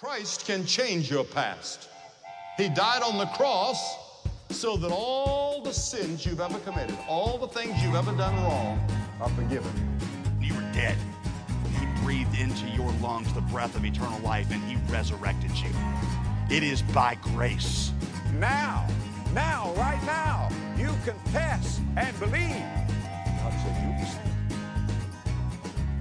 Christ can change your past. He died on the cross so that all the sins you've ever committed, all the things you've ever done wrong, are forgiven. You were dead. He breathed into your lungs the breath of eternal life and he resurrected you. It is by grace. Now, now, right now, you confess and believe. God said you be saved.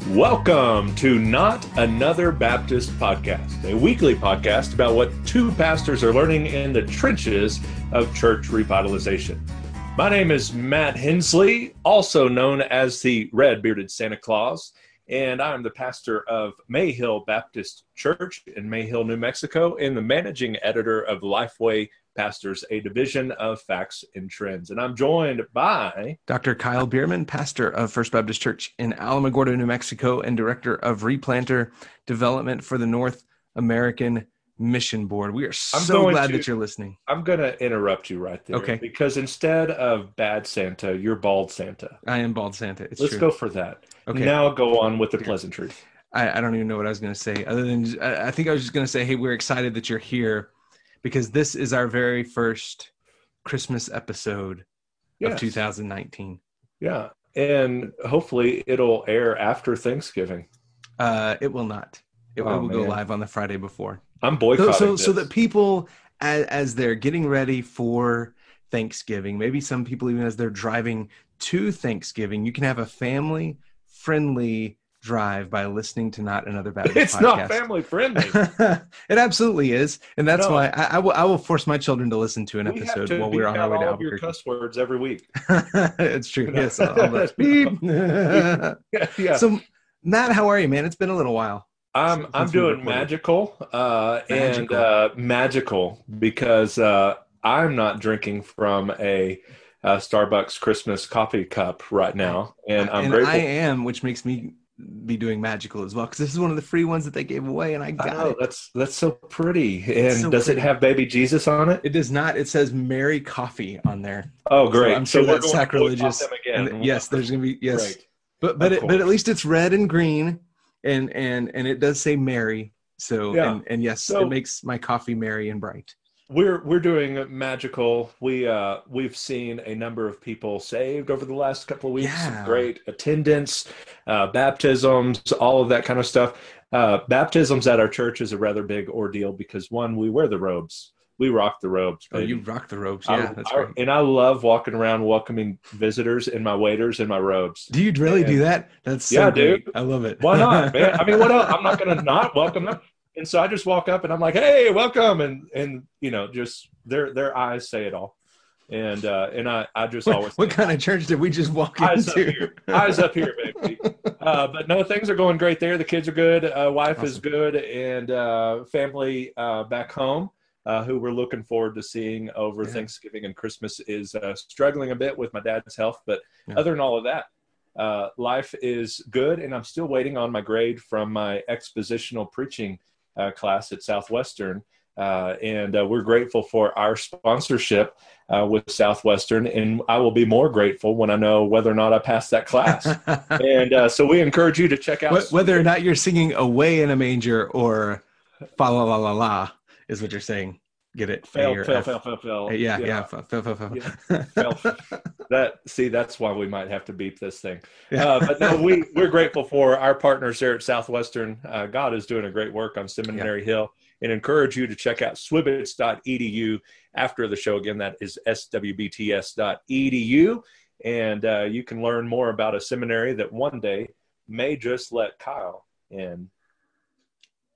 Welcome to Not Another Baptist Podcast, a weekly podcast about what two pastors are learning in the trenches of church revitalization. My name is Matt Hensley, also known as the Red Bearded Santa Claus, and I'm the pastor of Mayhill Baptist Church in Mayhill, New Mexico, and the managing editor of Lifeway Pastors, a division of Facts and Trends. And I'm joined by Dr. Kyle Bueermann, pastor of First Baptist Church in Alamogordo, New Mexico, and director of Replanter Development for the North American Mission Board. We are so glad to, that you're listening. I'm going to interrupt you right there. Okay. Because instead of bad Santa, you're bald Santa. I am bald Santa. It's Let's true. go for that. Okay. Now go on with the pleasantries. I, I don't even know what I was going to say, other than I, I think I was just going to say, hey, we're excited that you're here because this is our very first Christmas episode of 2019. Yeah. And hopefully it'll air after Thanksgiving. Uh, it will not. It, Oh, it will go live on the Friday before. I'm So, boycotting so, this. so that people, as, as they're getting ready for Thanksgiving, maybe some people even as they're driving to Thanksgiving, you can have a family friendly drive by listening to Not Another Baptist it's podcast. not family friendly. it absolutely is, and that's No. why I, I will. I will force my children to listen to an we episode to while we're on our way to all of your cuss words every week. it's true. Yes. I'll, I'll beep. yeah. So, Matt, how are you, man? It's been a little while. I'm I'm doing magical, uh, and Magical. uh, magical because uh, I'm not drinking from a, uh Starbucks Christmas coffee cup right now, and I'm and grateful. I am, which makes me be doing magical as well because this is one of the free ones that they gave away, and I I got know it. that's that's so pretty. And so does pretty. it have baby Jesus on it? It does not. It says mary Coffee" on there. Oh, great! So I'm sure we're that's sacrilegious. And yes, there's gonna be yes, Great. but but it, but at least it's red and green, and and and it does say mary So Yeah. and and yes, So- it makes my coffee merry and bright. We're we're doing magical. We uh we've seen a number of people saved over the last couple of weeks. Yeah. Great attendance, uh, baptisms, all of that kind of stuff. Uh, baptisms at our church is a rather big ordeal because one, we wear the robes. We rock the robes. Oh, you rock the robes. I- Yeah, that's I- right. And I love walking around welcoming visitors in my waiters in my robes. Do you really And- do that? That's so Yeah, great. dude. I love it. Why not, man? I mean, what else? I'm not going to not welcome them. And so I just walk up and I'm like, "Hey, welcome!" And and you know, just their their eyes say it all. And uh, and I I just what, always what kind of church did we just walk eyes up into? here, eyes up here, baby. Uh, but no, things are going great there. The kids are good. Uh, wife is good, and uh, family uh, back home. Uh, who we're looking forward to seeing over Yeah. Thanksgiving and Christmas is uh, struggling a bit with my dad's health, but Yeah. other than all of that, uh, life is good, and I'm still waiting on my grade from my expositional preaching class at Southwestern. Uh, and uh, we're grateful for our sponsorship uh, with Southwestern, and I will be more grateful when I know whether or not I passed that class. and uh, so we encourage you to check out. Wh- Whether or not you're singing "Away in a Manger" or "Fa la la la la" is what you're saying. Get it? Fail, fail, fail, fail, fail. Yeah, yeah. fa- fa- fa- fa- Fail. That see, that's why we might have to beat this thing. Yeah. Uh, but no, we we're grateful for our partners there at Southwestern. Uh, God is doing a great work on Seminary Hill, and encourage you to check out swibbits.edu after the show. Again, that is swbts.edu, and uh, you can learn more about a seminary that one day may just let Kyle in.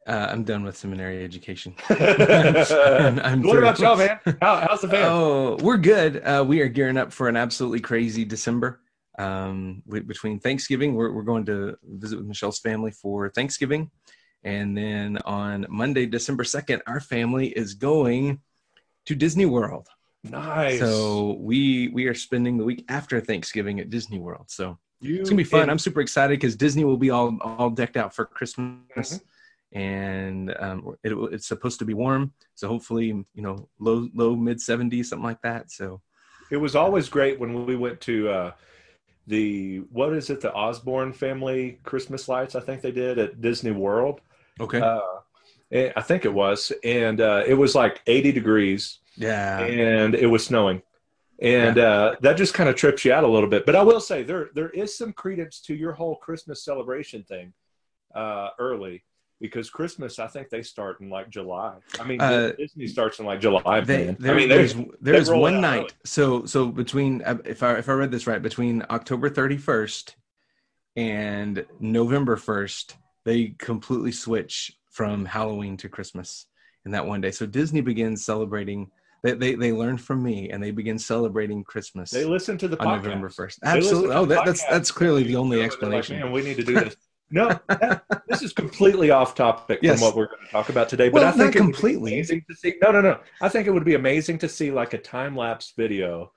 Uh, I'm done with seminary education. what I'm through. about y'all, man? How, how's the fam? Oh, we're good. Uh, we are gearing up for an absolutely crazy December. Um, we, between Thanksgiving, we're, we're going to visit with Michelle's family for Thanksgiving. And then on Monday, December 2nd, our family is going to Disney World. nice. So we we are spending the week after Thanksgiving at Disney World. So you it's gonna be fun. and- I'm super excited because Disney will be all all decked out for Christmas, Mhm. And um, it, it's supposed to be warm. So hopefully, you know, low low mid 70s, something like that. So It was always great when we went to uh, the what is it, the Osborne family Christmas lights? I think they did at Disney World. okay, Uh, Eh, I think it was, and uh, it was like 80 degrees, Yeah. and it was snowing, and uh, that just kind of trips you out a little bit. But I will say there there is some credence to your whole Christmas celebration thing uh, early because Christmas I think they start in like July. I mean Uh, Disney starts in like July. They, there, I mean there's there's one night. early. So so between uh, if I if I read this right, between October 31st and November 1st, they completely switch from Halloween to Christmas in that one day. So Disney begins celebrating. They they, they learned from me and they begin celebrating Christmas they listen to the on podcast. November 1st. Absolutely. Oh, that, that's that's clearly the only They're like, explanation. Man, we need to do this. No, that- this is completely off topic Yes. from what we're going to talk about today. But Well, I think not it would be completely. amazing to see. No, no, no. I think it would be amazing to see like a time lapse video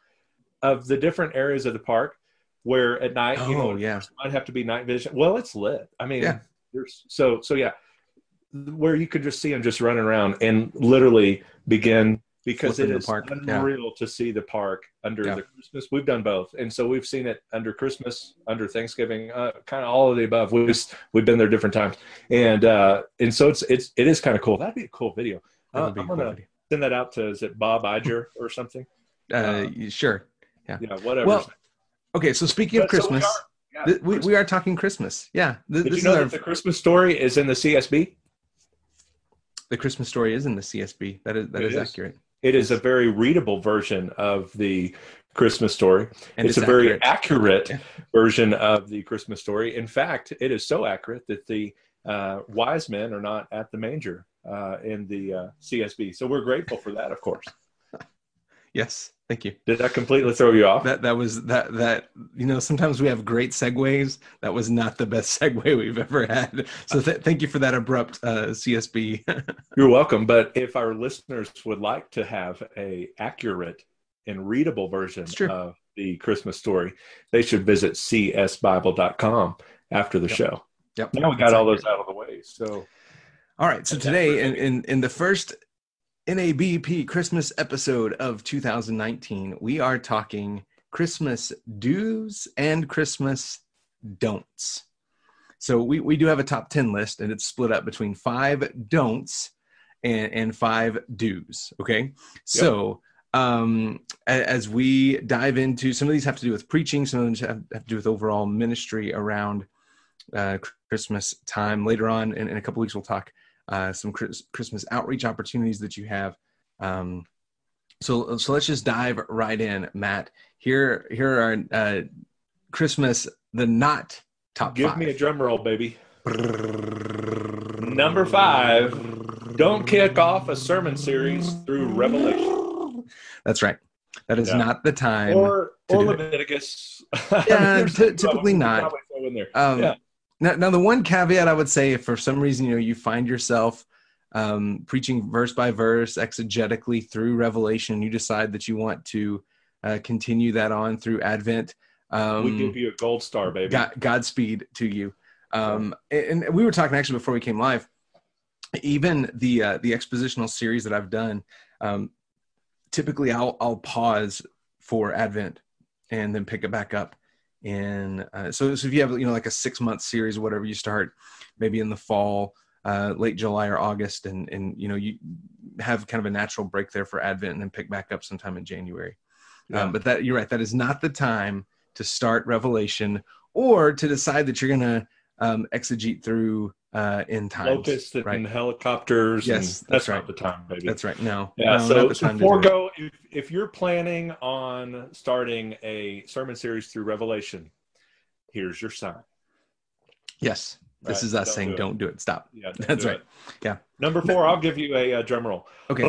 of the different areas of the park where at night, you know, Oh, yeah. it might have to be night vision. Well, it's lit. I mean, Yeah. there's so so yeah, where you could just see them just running around and literally begin because it is. Yeah. unreal to see the park under Yeah. the Christmas. We've done both, and so we've seen it under Christmas, under Thanksgiving, uh, kind of all of the above. We've just, we've been there different times, and uh, and so it's it's it is kind of cool. That'd be a cool video. Uh, I'm cool gonna video. send that out to is it Bob Iger or something? Uh, sure. Yeah, Yeah. whatever. Well, okay. So speaking of But so we Christmas, are- yeah, th- we, Christmas. we are talking Christmas. Yeah. Th- Did this you know our, that the Christmas story is in the CSB? the Christmas story is in the CSB. That is that is, is. accurate. It is a very readable version of the Christmas story. And it's, a very accurate. accurate Yeah. version of the Christmas story. In fact, it is so accurate that the uh, wise men are not at the manger uh, in the uh, CSB. So we're grateful for that, of course. Yes. Thank you. Did that completely throw you off? That that was that that you know sometimes we have great segues. That was not the best segue we've ever had. So th- thank you for that abrupt uh, CSB. You're welcome. But if our listeners would like to have a accurate and readable version of the Christmas story, they should visit csbible.com after the Yep. show. yep. Now we got That's all accurate. those out of the way. So All right. So today, in, in, in the first NABP Christmas episode of 2019, we are talking Christmas do's and Christmas don'ts. So we, we do have a top 10 list, and it's split up between five don'ts and, and five do's. Okay. So um, as we dive into some of these have to do with preaching, some of them have, have to do with overall ministry around uh, Christmas time. Later on in, in a couple weeks, we'll talk uh, some Chris- Christmas outreach opportunities that you have. Um, so, so let's just dive right in, Matt. Here, here are uh, Christmas the not top give five. me a drum roll, baby. Number five, don't kick off a sermon series through Revelation That's right. That is Yeah. not the time. or or. Leviticus. Yeah, some typically not. probably throw in there. Um, Yeah. Now, now, the one caveat I would say, if for some reason you know you find yourself um, preaching verse by verse exegetically through Revelation, you decide that you want to uh, continue that on through Advent. Um, we give you a gold star, baby. God, Godspeed to you. Um, and, and we were talking actually before we came live. Even the uh, the expositional series that I've done, um, typically I'll I'll pause for Advent and then pick it back up. And uh, so, so if you have you know like a six month series, whatever you start, maybe in the fall, uh, late July or August, and and you know you have kind of a natural break there for Advent, and then pick back up sometime in January. Yeah. Um, but that you're right, that is not the time to start Revelation or to decide that you're going to um, exegete through uh, end times. Locusts and right. helicopters. Yes, and that's that's, right. not the time, baby. That's right. No, Yeah, no, so not the to time to do it. forego if, if you're planning on starting a sermon series through Revelation, here's your sign. Yes, this Right, is us don't saying, do don't do it. Stop." Yeah, That's right. it. Yeah. Number four, I'll give you a, uh drum roll. Okay.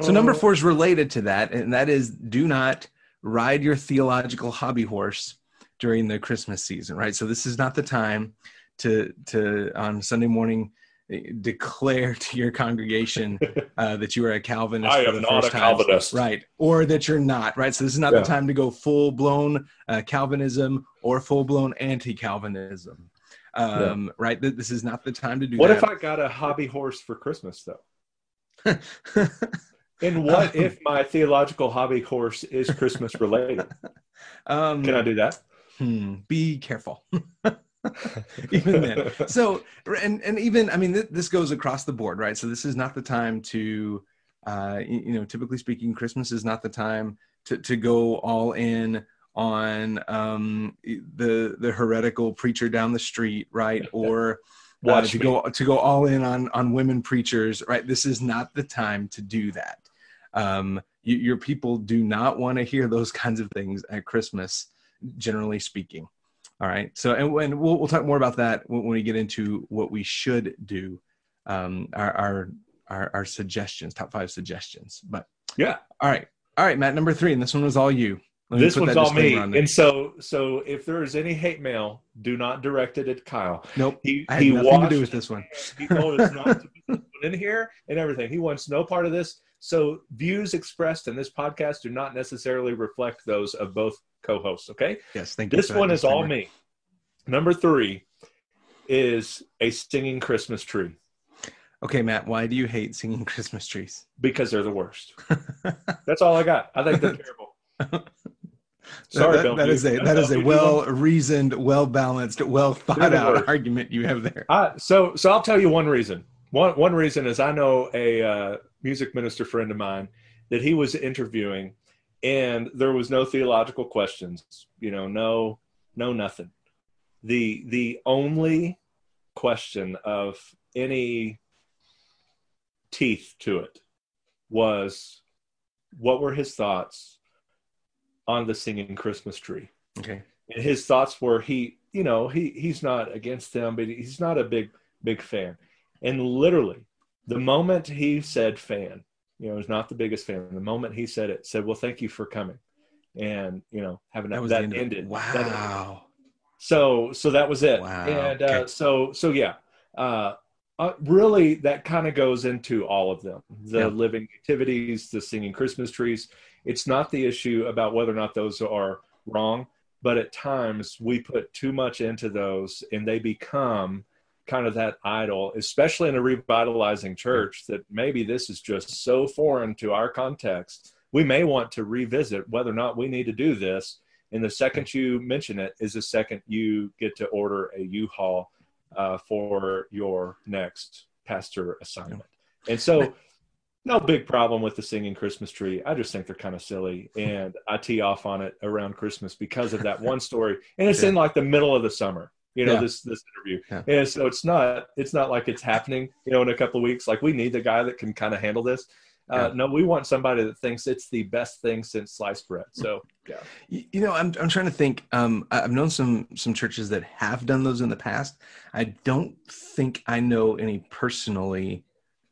So number four is related to that, and that is do not ride your theological hobby horse during the Christmas season, right? So this is not the time to to on Sunday morning eh, declare to your congregation uh, that you are a Calvinist I for am the not first a time, Calvinist. right? Or that you're not, right? So this is not Yeah. the time to go full blown uh, Calvinism or full blown anti Calvinism, um, right? This is not the time to do What that. if I got a hobby horse for Christmas, though? And what if my theological hobby horse is Christmas related? um, Can I do that? Hmm, be careful. even then. So, and and even I mean, th- this goes across the board, right? So this is not the time to, uh, you know, typically speaking, Christmas is not the time to to go all in on um, the the heretical preacher down the street, right? Or uh, to me. go to go all in on on women preachers, right? This is not the time to do that. Um, you, your people do not want to hear those kinds of things at Christmas, generally speaking. All right. So, and, and we'll, we'll talk more about that when, when we get into what we should do, um, our, our, our, our suggestions, top five suggestions. But Yeah. all right. All right, Matt, number three. And this one was all you. This one's all me. on. And so, so if there is any hate mail, do not direct it at Kyle. Nope. He, I had he nothing to do with this one. He told us not to in here and everything. He wants no part of this. So views expressed in this podcast do not necessarily reflect those of both co-hosts. Okay. Yes. Thank you. This one is all me. Number three is a singing Christmas tree Okay, Matt, why do you hate singing Christmas trees? because they're the worst. That's all I got. I think they're terrible. Sorry, that, Bill. that is a that is a well reasoned, well balanced, well thought out argument you have there. I, so so I'll tell you one reason. One one reason is I know a uh, music minister friend of mine that he was interviewing, and there was no theological questions. You know, no no nothing. The the only question of any teeth to it was what were his thoughts on the singing Christmas tree Okay. and his thoughts were he you know he he's not against them but he's not a big big fan and literally the moment he said fan you know he's not the biggest fan the moment he said it said well thank you for coming and you know having that, That the end ended That ended. Wow. so so that was it Wow. and uh, Okay. so so yeah uh, uh, really that kind of goes into all of them the Yeah. living activities the singing christmas trees it's not the issue about whether or not those are wrong but at times we put too much into those and they become kind of that idol especially in a revitalizing church that maybe this is just so foreign to our context. We may want to revisit whether or not we need to do this. And the second you mention it is the second you get to order a u-haul uh, for your next pastor assignment. And so no big problem with the singing Christmas tree. I just think they're kind of silly, and I tee off on it around Christmas because of that one story, and it's in like the middle of the summer. You know Yeah. this this interview, Yeah. and so it's not it's not like it's happening. You know, in a couple of weeks, like we need the guy that can kind of handle this. Uh, Yeah. No, we want somebody that thinks it's the best thing since sliced bread. So yeah, You know, I'm I'm trying to think. Um, I've known some some churches that have done those in the past. I don't think I know any personally,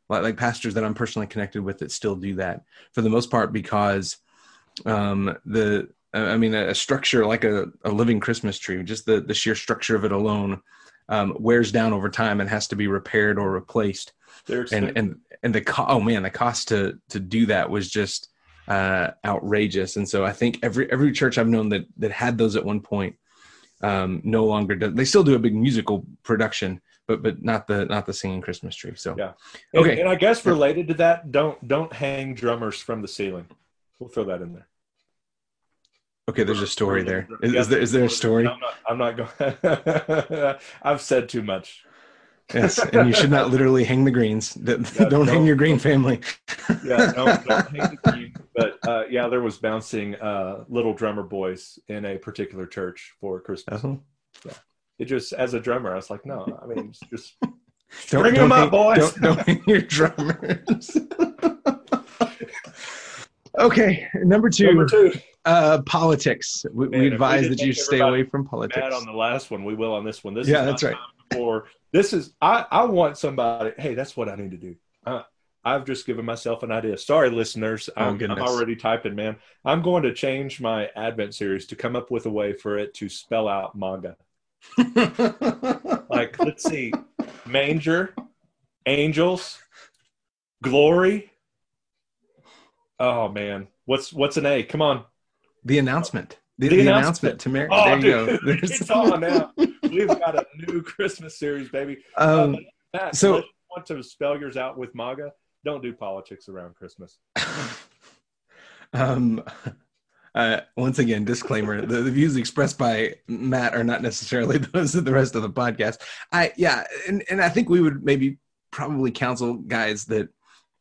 like, like pastors that I'm personally connected with that still do that for the most part because um, the I mean a structure like a, a living Christmas tree, just the the sheer structure of it alone um, wears down over time and has to be repaired or replaced and and and the co- oh man the cost to to do that was just uh outrageous and so i think every every church i've known that that had those at one point um no longer do they still do a big musical production but but not the not the singing christmas tree so Yeah. And, Okay. and I guess related to that, don't don't hang drummers from the ceiling. We'll throw that in there. Okay there's a story there. Is, is there is there a story I'm not, I'm not going. I've said too much. yes and you should not literally hang the greens don't, Yeah, don't hang your green family Yeah, don't, don't hang the green. But uh, yeah, there was bouncing uh, little drummer boys in a particular church for Christmas. Uh-huh. It just as a drummer, I was like, no, I mean, just Don't, Bring don't 'em up, boys. Don't, don't hang your drummers. okay, number two, number two. Uh, politics. We, Man, we if we advise that you stay away from politics. On the last one. We will on this one. This Yeah, is that's right. For this is I I want somebody. Hey, that's what I need to do. Uh, I've just given myself an idea. Sorry, listeners. Oh, I'm, I'm already typing, man. I'm going to change my Advent series to come up with a way for it to spell out MAGA. Like, let's see, manger, angels, glory. Oh man, what's what's an A? Come on. The announcement. The, The the announcement. announcement. to Mary. Oh, there you dude, go. There's- it's on now. We've got a new Christmas series, baby. Um, Uh, Matt, so- you want to spell yours out with MAGA, don't do politics around Christmas. um, Uh, once again, disclaimer: the, the, views expressed by Matt are not necessarily those of the rest of the podcast. I yeah, and and I think we would maybe probably counsel guys that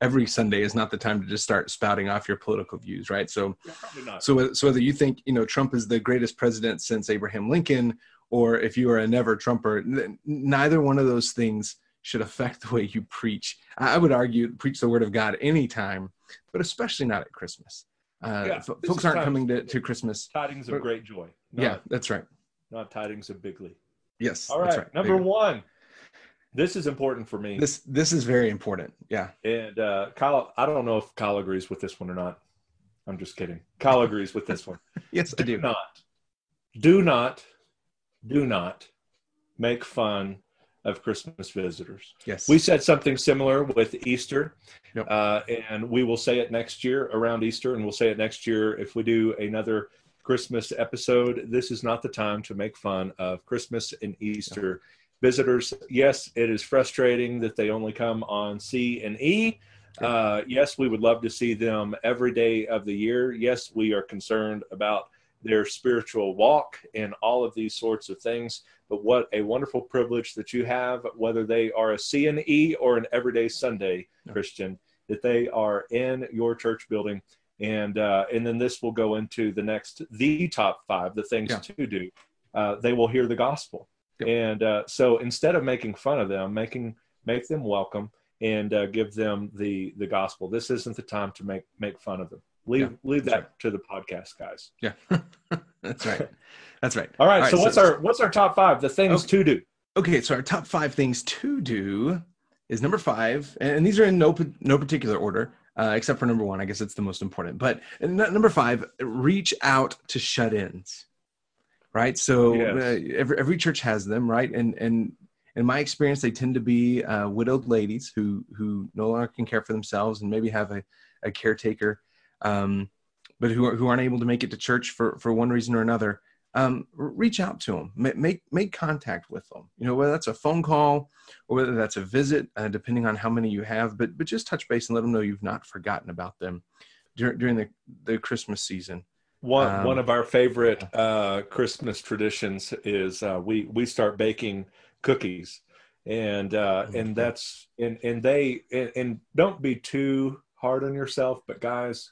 every Sunday is not the time to just start spouting off your political views, right? So, yeah, so so whether you think you know Trump is the greatest president since Abraham Lincoln, or if you are a never Trumper, neither one of those things should affect the way you preach. I would argue preach the word of God anytime, but especially not at Christmas. Uh, yeah, folks aren't coming to, to Christmas. Tidings of great joy. Not, yeah, that's right. Not tidings of bigly. Yes. All right. right. Number bigly. one. This is important for me. This this is very important. Yeah. And uh, Kyle, I don't know if Kyle agrees with this one or not. I'm just kidding. Kyle agrees with this one. yes, do I do. Not, do not, do not make fun of Christmas visitors. Yes. We said something similar with Easter, yep. uh, and we will say it next year around Easter, and we'll say it next year if we do another Christmas episode. This is not the time to make fun of Christmas and Easter yep. Visitors. Yes, it is frustrating that they only come on C and E. Uh, yes, we would love to see them every day of the year. Yes, we are concerned about their spiritual walk and all of these sorts of things. But what a wonderful privilege that you have, whether they are a C and E or an everyday Sunday Christian, that they are in your church building. And uh, and then this will go into the next the top five, the things yeah. to do. Uh, they will hear the gospel, yep. and uh, so instead of making fun of them, making make them welcome and uh, give them the the gospel. This isn't the time to make make fun of them. Leave yeah, leave that right. to the podcast guys. Yeah, that's right. That's right. All right. All right so, so, what's our what's our top five? The things okay. to do. Okay, so our top five things to do is number five, and these are in no no particular order, uh, except for number one. I guess it's the most important. But number five, reach out to shut-ins. Right. So yes. uh, every every church has them, right? And and in my experience, they tend to be uh, widowed ladies who who no longer can care for themselves and maybe have a, a caretaker um, but who, are, who aren't able to make it to church for, for one reason or another, um, reach out to them, make, make contact with them, you know, whether that's a phone call or whether that's a visit, uh, depending on how many you have, but, but just touch base and let them know you've not forgotten about them during, during the, the Christmas season. One, um, one of our favorite uh, Christmas traditions is uh, we, we start baking cookies and uh, and mm-hmm. that's and and they and, and, don't be too hard on yourself but guys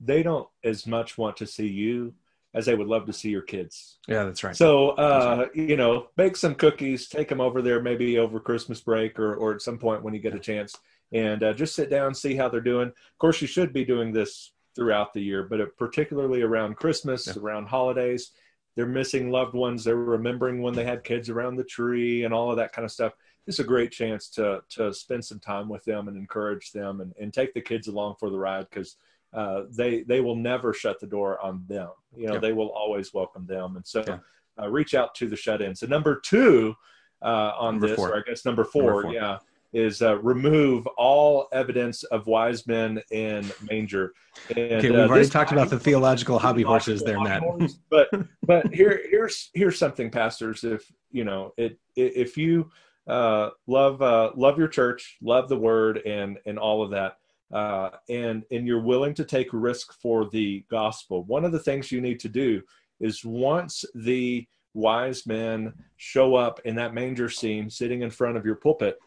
they don't as much want to see you as they would love to see your kids. Yeah, that's right. So, uh, right. you know, bake some cookies, take them over there, maybe over Christmas break or, or at some point when you get a chance, and uh, just sit down, see how they're doing. Of course, you should be doing this throughout the year, but particularly around Christmas, yeah. around holidays, they're missing loved ones. They're remembering when they had kids around the tree and all of that kind of stuff. It's a great chance to to spend some time with them and encourage them and, and take the kids along for the ride because – uh, they they will never shut the door on them. You know, they will always welcome them. And so, yeah. uh, reach out to the shut-ins. And number two uh, on number this, four. or I guess number four, number four. yeah, is uh, remove all evidence of wise men in manger. And, okay, we've uh, already talked about the theological hobby horses there, Matt. but but here here's here's something, pastors. If you know it, if you uh, love love your church, love the word, and and all of that uh, and and you're willing to take risk for the gospel. One of the things you need to do is once the wise men show up in that manger scene, sitting in front of your pulpit,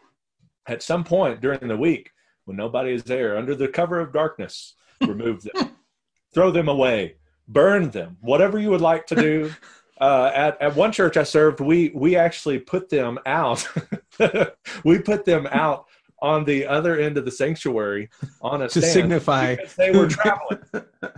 at some point during the week when nobody is there, under the cover of darkness, remove them, throw them away, burn them, whatever you would like to do. Uh, at, at one church I served, we we actually put them out. we put them out on the other end of the sanctuary on a to signify they were traveling.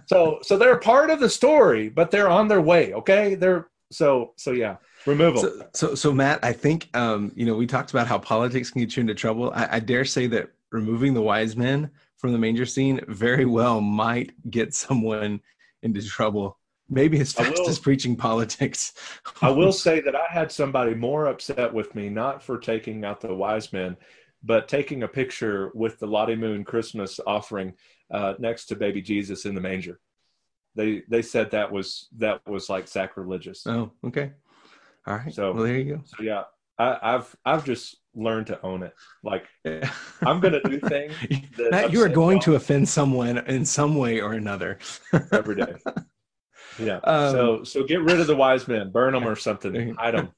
so so they're part of the story, but they're on their way. Okay, they're so so yeah. Remove them. So, so, so Matt, I think um, you know we talked about how politics can get you into trouble. I, I dare say that removing the wise men from the manger scene very well might get someone into trouble maybe as fast will, as preaching politics. I will say that I had somebody more upset with me, not for taking out the wise men, but taking a picture with the Lottie Moon Christmas offering uh, next to baby Jesus in the manger. They they said that was that was like sacrilegious. Oh, okay. All right. So well, there you go. So yeah, I, have I've just learned to own it. Like I'm gonna do things that you are going to offend someone in some way or another every day. Yeah. Um, so so get rid of the wise men, burn them or something, hide them,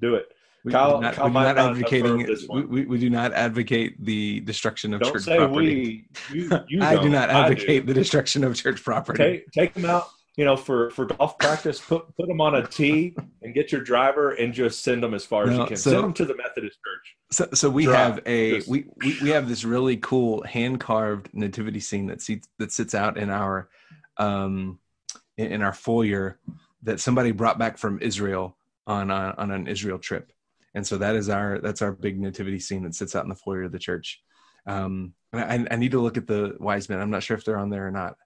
do it. We, Kyle- we do not, Kyle we do not advocating we, we, we do not advocate the destruction of Don't church property. we. You, you I do not I do. advocate the destruction of church property. Take take them out. You know, for for golf practice, put put them on a tee and get your driver and just send them as far as you can. so- send them to the Methodist church. So, so we Dry. have a Just- we, we we have this really cool hand carved nativity scene that seats that sits out in our um in, in our foyer that somebody brought back from Israel on a, on an Israel trip, and so that is our that's our big nativity scene that sits out in the foyer of the church. Um, I, I need to look at the wise men. I'm not sure if they're on there or not,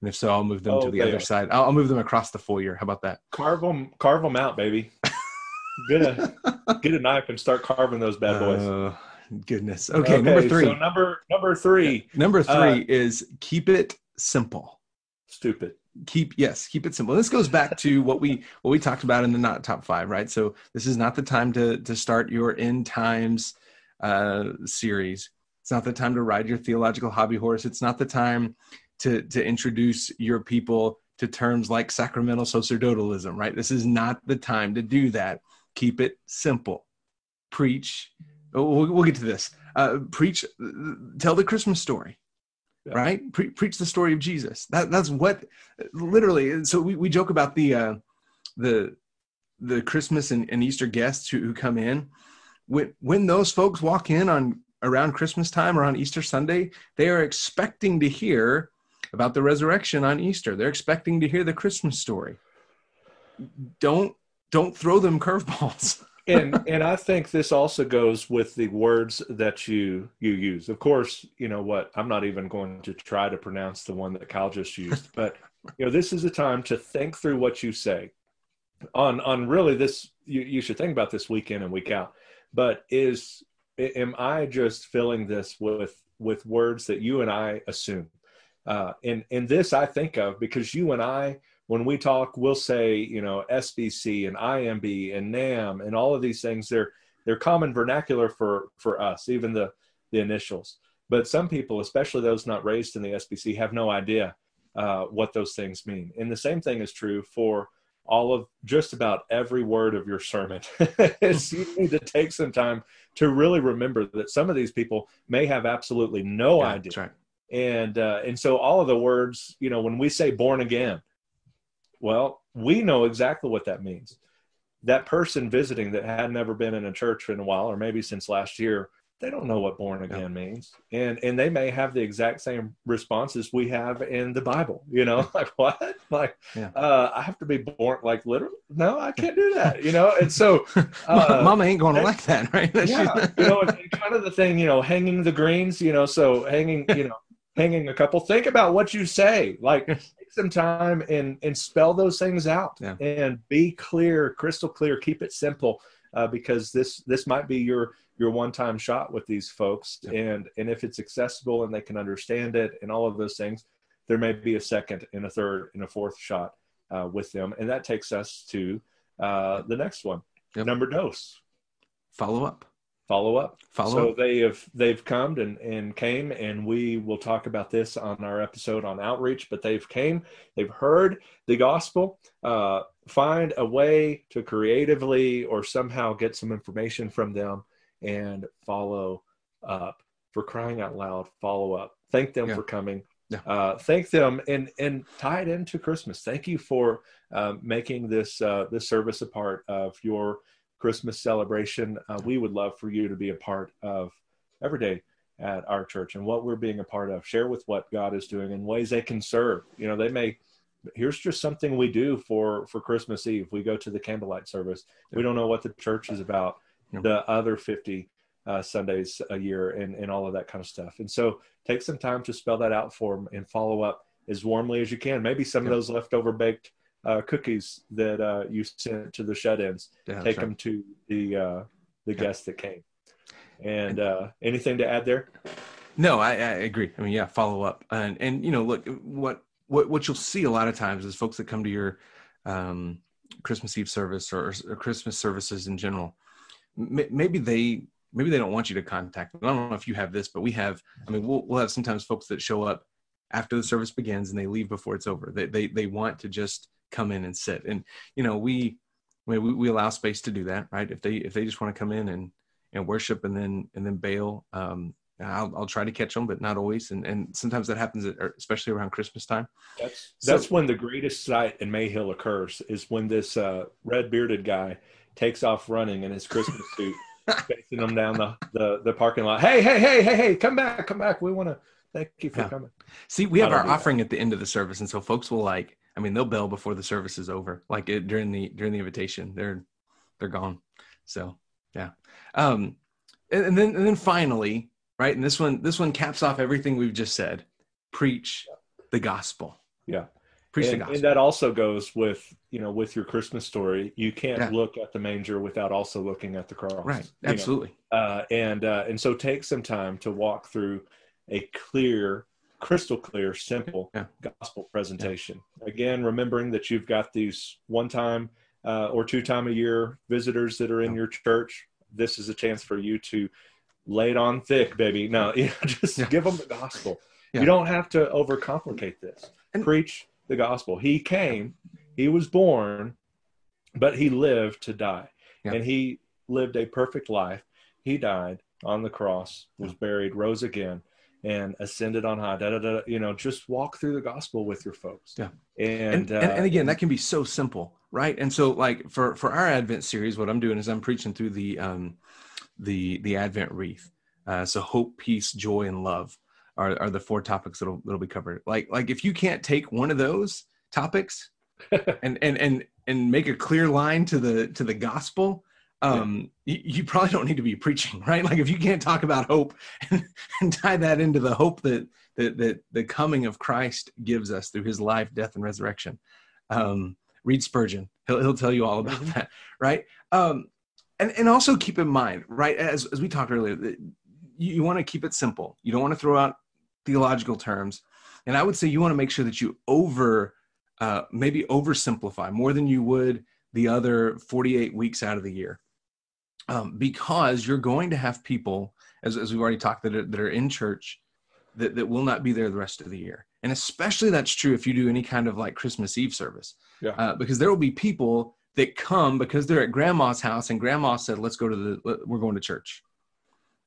and if so, I'll move them Oh, to the other are. side. I'll, I'll move them across the foyer. How about that? Carve them, carve them out, baby. Get a get a knife and start carving those bad boys. Uh, goodness. Okay, number three. So number number three, Number three Uh, is keep it simple. stupid. Keep yes, keep it simple. This goes back to what we what we talked about in the not top five, right? So this is not the time to to start your end times uh, series. It's not the time to ride your theological hobby horse. It's not the time to to introduce your people to terms like sacramental sacerdotalism, right? This is not the time to do that. Keep it simple. Preach. oh, We'll, we'll get to this. Uh, preach. Tell the Christmas story Yeah. right? Pre- preach the story of Jesus. That that's what literally. So we, we joke about the uh, the the Christmas and, and Easter guests who, who come in. When when those folks walk in on around Christmas time or on Easter Sunday, they are expecting to hear about the resurrection on Easter. They're expecting to hear the Christmas story. Don't don't throw them curveballs. and and I think this also goes with the words that you you use. Of course, you know what? I'm not even going to try to pronounce the one that Kyle just used, but you know, this is a time to think through what you say. On on really this you, you should think about this week in and week out. But is am I just filling this with with words that you and I assume? Uh, and and this I think of because you and I when we talk, we'll say, you know, SBC and IMB and NAM and all of these things. They're they're common vernacular for for us, even the the initials. But some people, especially those not raised in the SBC, have no idea uh, what those things mean. And the same thing is true for all of just about every word of your sermon. You need to take some time to really remember that some of these people may have absolutely no Yeah, idea right. And uh, and so all of the words you know when we say born again well we know exactly what that means. That person visiting that had never been in a church in a while or maybe since last year they don't know what born again means. And and they may have the exact same responses we have in the bible you know like what? Like Yeah. uh i have to be born like literally? No i can't do that you know? And so uh, Mama ain't going to like that, right? yeah, you know, and, and kind of the thing, you know, hanging the greens, you know, so hanging, you know, hanging a couple. Think about what you say. Like, take some time and and spell those things out, Yeah. and be clear, crystal clear. Keep it simple, uh, because this this might be your your one time shot with these folks, Yeah. and and if it's accessible and they can understand it and all of those things, there may be a second and a third and a fourth shot uh, with them, and that takes us to uh, the next one, Yep. number dose Follow up. Follow up. Follow so up. they have they've come and, and came and we will talk about this on our episode on outreach but they've came they've heard the gospel uh, find a way to creatively or somehow get some information from them and follow up for crying out loud follow up thank them Yeah. for coming Yeah. uh, thank them and and tie it into christmas thank you for uh, making this uh, this service a part of your Christmas celebration. Uh, we would love for you to be a part of every day at our church and what we're being a part of. Share with what God is doing in ways they can serve. You know, they may. Here's just something we do for for Christmas Eve. We go to the candlelight service. We don't know what the church is about. Yep. The other fifty uh, Sundays a year and and all of that kind of stuff. And so take some time to spell that out for them and follow up as warmly as you can. Maybe some of those leftover baked uh, cookies that uh, you sent to the shut-ins Yeah, take right. them to the uh, the Yeah. guests that came. And uh, anything to add there? No, I, I agree. I mean, yeah, follow up, and and you know, look, what what what you'll see a lot of times is folks that come to your um, Christmas Eve service or, or Christmas services in general. M- maybe they maybe they don't want you to contact them. I don't know if you have this, but we have. I mean, we'll we'll have sometimes folks that show up after the service begins and they leave before it's over. They they they want to just come in and sit. And you know, we we, we allow space to do that, right? If they if they just want to come in and and worship and then and then bail, um, I'll, I'll try to catch them, but not always. And and sometimes that happens, at, especially around Christmas time. That's that's when the greatest sight in Mayhill occurs is when this uh, red bearded guy takes off running in his Christmas suit, facing them down the, the the parking lot. Hey, hey, hey, hey, hey, come back, come back. We want to thank you for yeah. coming. See, we have our offering that. at the end of the service, and so folks will like. I mean, they'll bell before the service is over, like it, during the during the invitation. They're they're gone. So yeah, um, and, and then and then finally, right, and this one this one caps off everything we've just said. Preach the gospel. Yeah. Preach and, the gospel. And that also goes with you know with your Christmas story. You can't yeah. look at the manger without also looking at the cross. Right. Absolutely. Uh, and uh, and so take some time to walk through a clear, crystal clear, simple yeah. gospel presentation. Yeah. Again, remembering that you've got these one time uh, or two time a year visitors that are in yeah. your church. This is a chance for you to lay it on thick, baby. No, you know, just give them the gospel. You don't have to overcomplicate this. And, Preach the gospel. He came, he was born, but he lived to die. And he lived a perfect life. He died on the cross, was buried, rose again, and ascended on high. Da, da, da, you know, just walk through the gospel with your folks. Yeah. And, and, uh, and, and again, that can be so simple, right? And so like for, for our Advent series, what I'm doing is I'm preaching through the, um, the, the Advent wreath. Uh, so hope, peace, joy, and love are, are the four topics that'll, that'll be covered. Like, like if you can't take one of those topics and, and, and, and make a clear line to the, to the gospel, um, yeah. you, you, probably don't need to be preaching, right? Like if you can't talk about hope and, and tie that into the hope that, that, that the coming of Christ gives us through his life, death, and resurrection. Um, read Spurgeon. He'll, he'll tell you all about mm-hmm. that, right? Um, and, and also keep in mind, right, as, as we talked earlier, you, you want to keep it simple. You don't want to throw out theological terms. And I would say you want to make sure that you over, uh, maybe oversimplify more than you would the other 48 weeks out of the year um, because you're going to have people, as, as we've already talked, that are, that are in church that, that will not be there the rest of the year. And especially that's true if you do any kind of like Christmas Eve service, yeah. uh, because there will be people that come because they're at grandma's house and grandma said, let's go to the, we're going to church.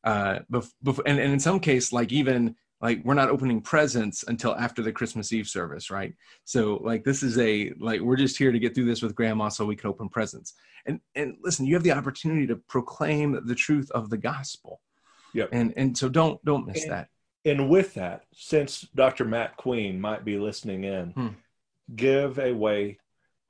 Uh, bef- bef- and, and in some case, like even like we're not opening presents until after the christmas eve service right so like this is a like we're just here to get through this with grandma so we can open presents and and listen you have the opportunity to proclaim the truth of the gospel yeah and and so don't don't miss and, that and with that since dr matt queen might be listening in hmm. give a way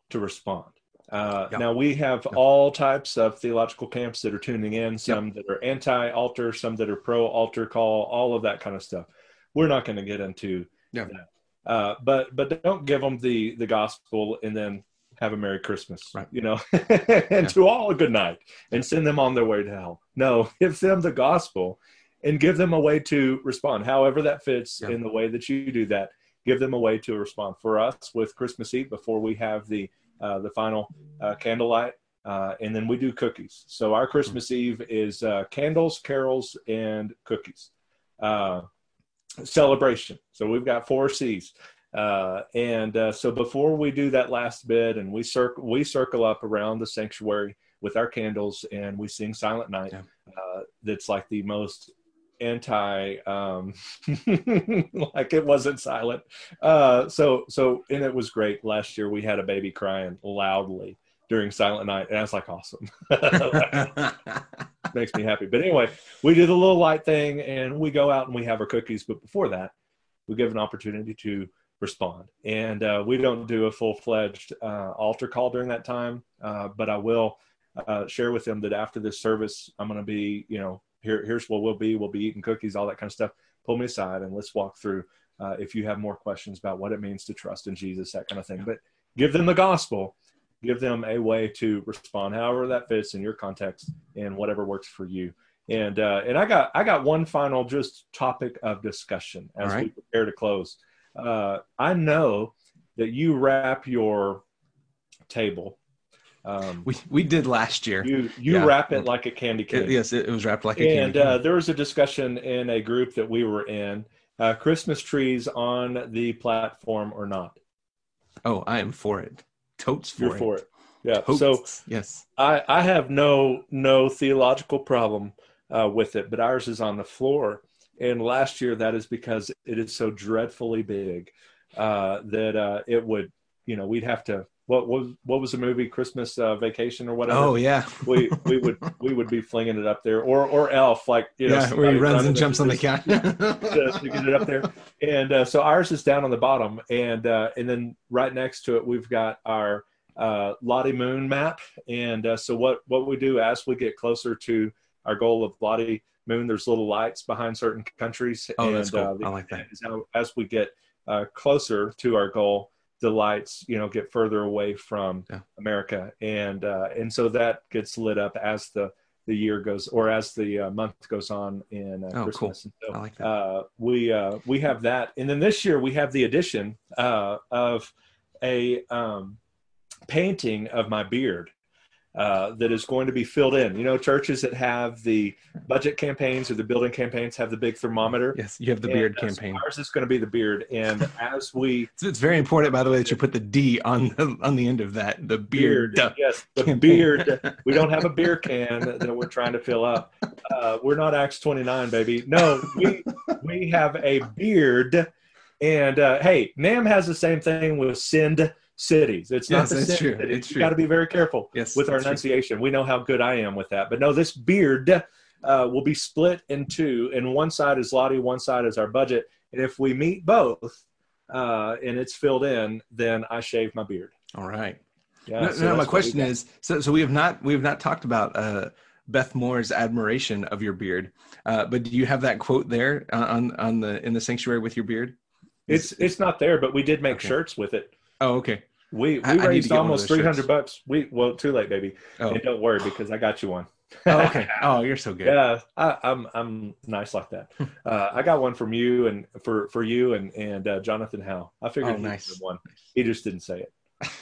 to respond uh, yep. Now we have yep. all types of theological camps that are tuning in. Some yep. that are anti-altar, some that are pro-altar call, all of that kind of stuff we're not going to get into yeah. that. Uh, but but don't give them the the gospel and then have a merry christmas right you know and yeah. to all a good night and send them on their way to hell no give them the gospel and give them a way to respond however that fits yeah. in the way that you do that give them a way to respond for us with christmas eve before we have the uh, the final uh, candlelight uh, and then we do cookies so our christmas mm-hmm. eve is uh, candles carols and cookies uh, celebration. So we've got four C's. Uh, and uh, so before we do that last bit and we circle we circle up around the sanctuary with our candles and we sing silent night yeah. uh, that's like the most anti um, like it wasn't silent uh, so so and it was great last year we had a baby crying loudly during silent night and i was like awesome makes me happy. But anyway, we do the little light thing and we go out and we have our cookies. But before that, we give an opportunity to respond. And uh, we don't do a full fledged uh, altar call during that time, uh, but I will uh, share with them that after this service, I'm going to be, you know, here, here's what we'll be. We'll be eating cookies, all that kind of stuff. Pull me aside and let's walk through uh, if you have more questions about what it means to trust in Jesus, that kind of thing. But give them the gospel give them a way to respond however that fits in your context and whatever works for you and uh, and i got i got one final just topic of discussion as right. we prepare to close uh, i know that you wrap your table um, we we did last year. You you yeah. wrap it like a candy cane. It, yes, it, was wrapped like a and, candy. Cane. And uh, there was a discussion in a group that we were in: uh, Christmas trees on the platform or not. Oh, I am for it. Totes for You're it. for it. Yeah. Totes. So yes. I, I have no no theological problem uh, with it, but ours is on the floor. And last year, that is because it is so dreadfully big uh, that uh, it would, you know, we'd have to. What was what was the movie Christmas uh, Vacation or whatever? Oh yeah. we we would we would be flinging it up there, or or Elf, like you know, yeah, where he runs and jumps on the couch. to, get it up there. And uh, so ours is down on the bottom, and uh, and then right next to it we've got our uh, Lottie Moon map. And uh, so what what we do as we get closer to our goal of Lottie Moon, there's little lights behind certain countries. Oh, and, that's cool. uh, the I like that. how, as we get uh, closer to our goal, the lights you know get further away from Yeah. America, and uh, and so that gets lit up as the the year goes or as the uh, month goes on in uh, Oh, cool. Christmas. And so, I like that. uh, we uh, we have that, and then this year we have the addition uh, of a um, painting of my beard uh, that is going to be filled in. You know, churches that have the budget campaigns or the building campaigns have the big thermometer. yes, you have the And, beard uh, so campaign. ours is going to be the beard, and as we So it's very important, by the way, that you put the D on the on the end of that. The beard. yes, the campaign. beard. We don't have a beer can that we're trying to fill up. Uh, we're not Acts 29, baby. No, we we have a beard. And uh, hey, NAMB has the same thing with Send cities. It's not Yes, the that's Send true. It's true. got to be very careful Yes, with our that's true. enunciation. We know how good I am with that. But no, this beard uh, will be split in two, and one side is Lottie, one side is our budget. And if we meet both, uh, and it's filled in, then I shave my beard. All right. Yeah. no, so no, my question is so so we have not we have not talked about uh Beth Moore's admiration of your beard. Uh, but do you have that quote there on on the in the sanctuary with your beard? It's it's not there, but we did make Okay. shirts with it. Oh, okay. We we I- I raised of almost three hundred bucks. We well, too late, baby. Oh, And don't worry because I got you one. oh okay. Oh, you're so good. Yeah, I, I'm I'm nice like that. Uh, I got one from you and for for you and and uh, Jonathan Howe. I figured Oh, he nice. one. He just didn't say it.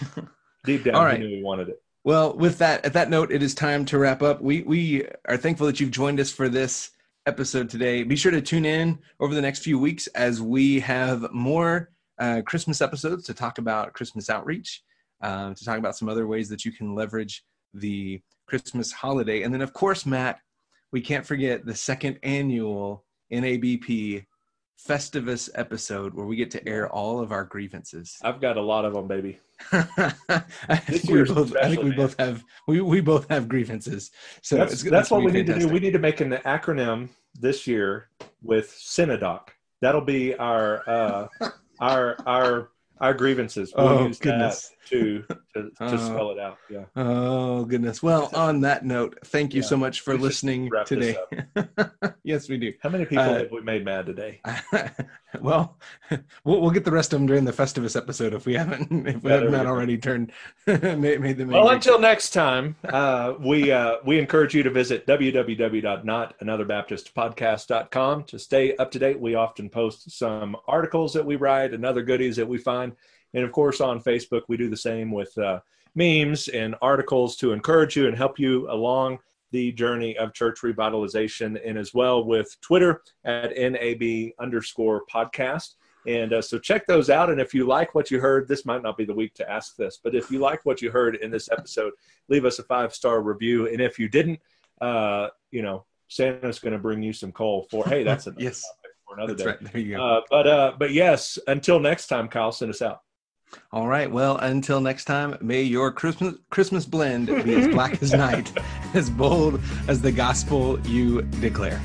Deep down, All right. he knew he wanted it. Well, with that, at that note, it is time to wrap up. We we are thankful that you've joined us for this episode today. Be sure to tune in over the next few weeks as we have more uh, Christmas episodes to talk about Christmas outreach, um, to talk about some other ways that you can leverage the Christmas holiday, and then of course, Matt, we can't forget the second annual NABP Festivus episode where we get to air all of our grievances. I've got a lot of them, baby. I think we both. I think we both have. We we both have grievances. So that's it's, that's what we be need to do. We need to make an acronym this year with Synodoc. That'll be our uh, our our our grievances. We'll Oh, use goodness. that to to, to Uh, spell it out. Yeah. Oh goodness. Well, on that note, thank you Yeah. so much for We listening wrap this today. yes, we do. How many people Uh, have we made mad today? well, we'll we'll get the rest of them during the Festivus episode if we haven't if we Yeah, have not already turned made, made them. Well, until next time, uh, we uh, we encourage you to visit www.notanother.baptistpodcast.com to stay up to date. We often post some articles that we write and other goodies that we find, and of course on Facebook we do the same with uh, memes and articles to encourage you and help you along the journey of church revitalization, and as well with Twitter at NAB underscore podcast. And uh, so check those out. And if you like what you heard, this might not be the week to ask this, but if you like what you heard in this episode, leave us a five star review. And if you didn't, uh, you know, Santa's going to bring you some coal for, hey, that's another Yes. topic for another That's day. right. There you go. Uh, but uh, but yes, until next time, Kyle, send us out. All right. Well, until next time, may your Christmas Christmas blend be as black as night, as bold as the gospel you declare.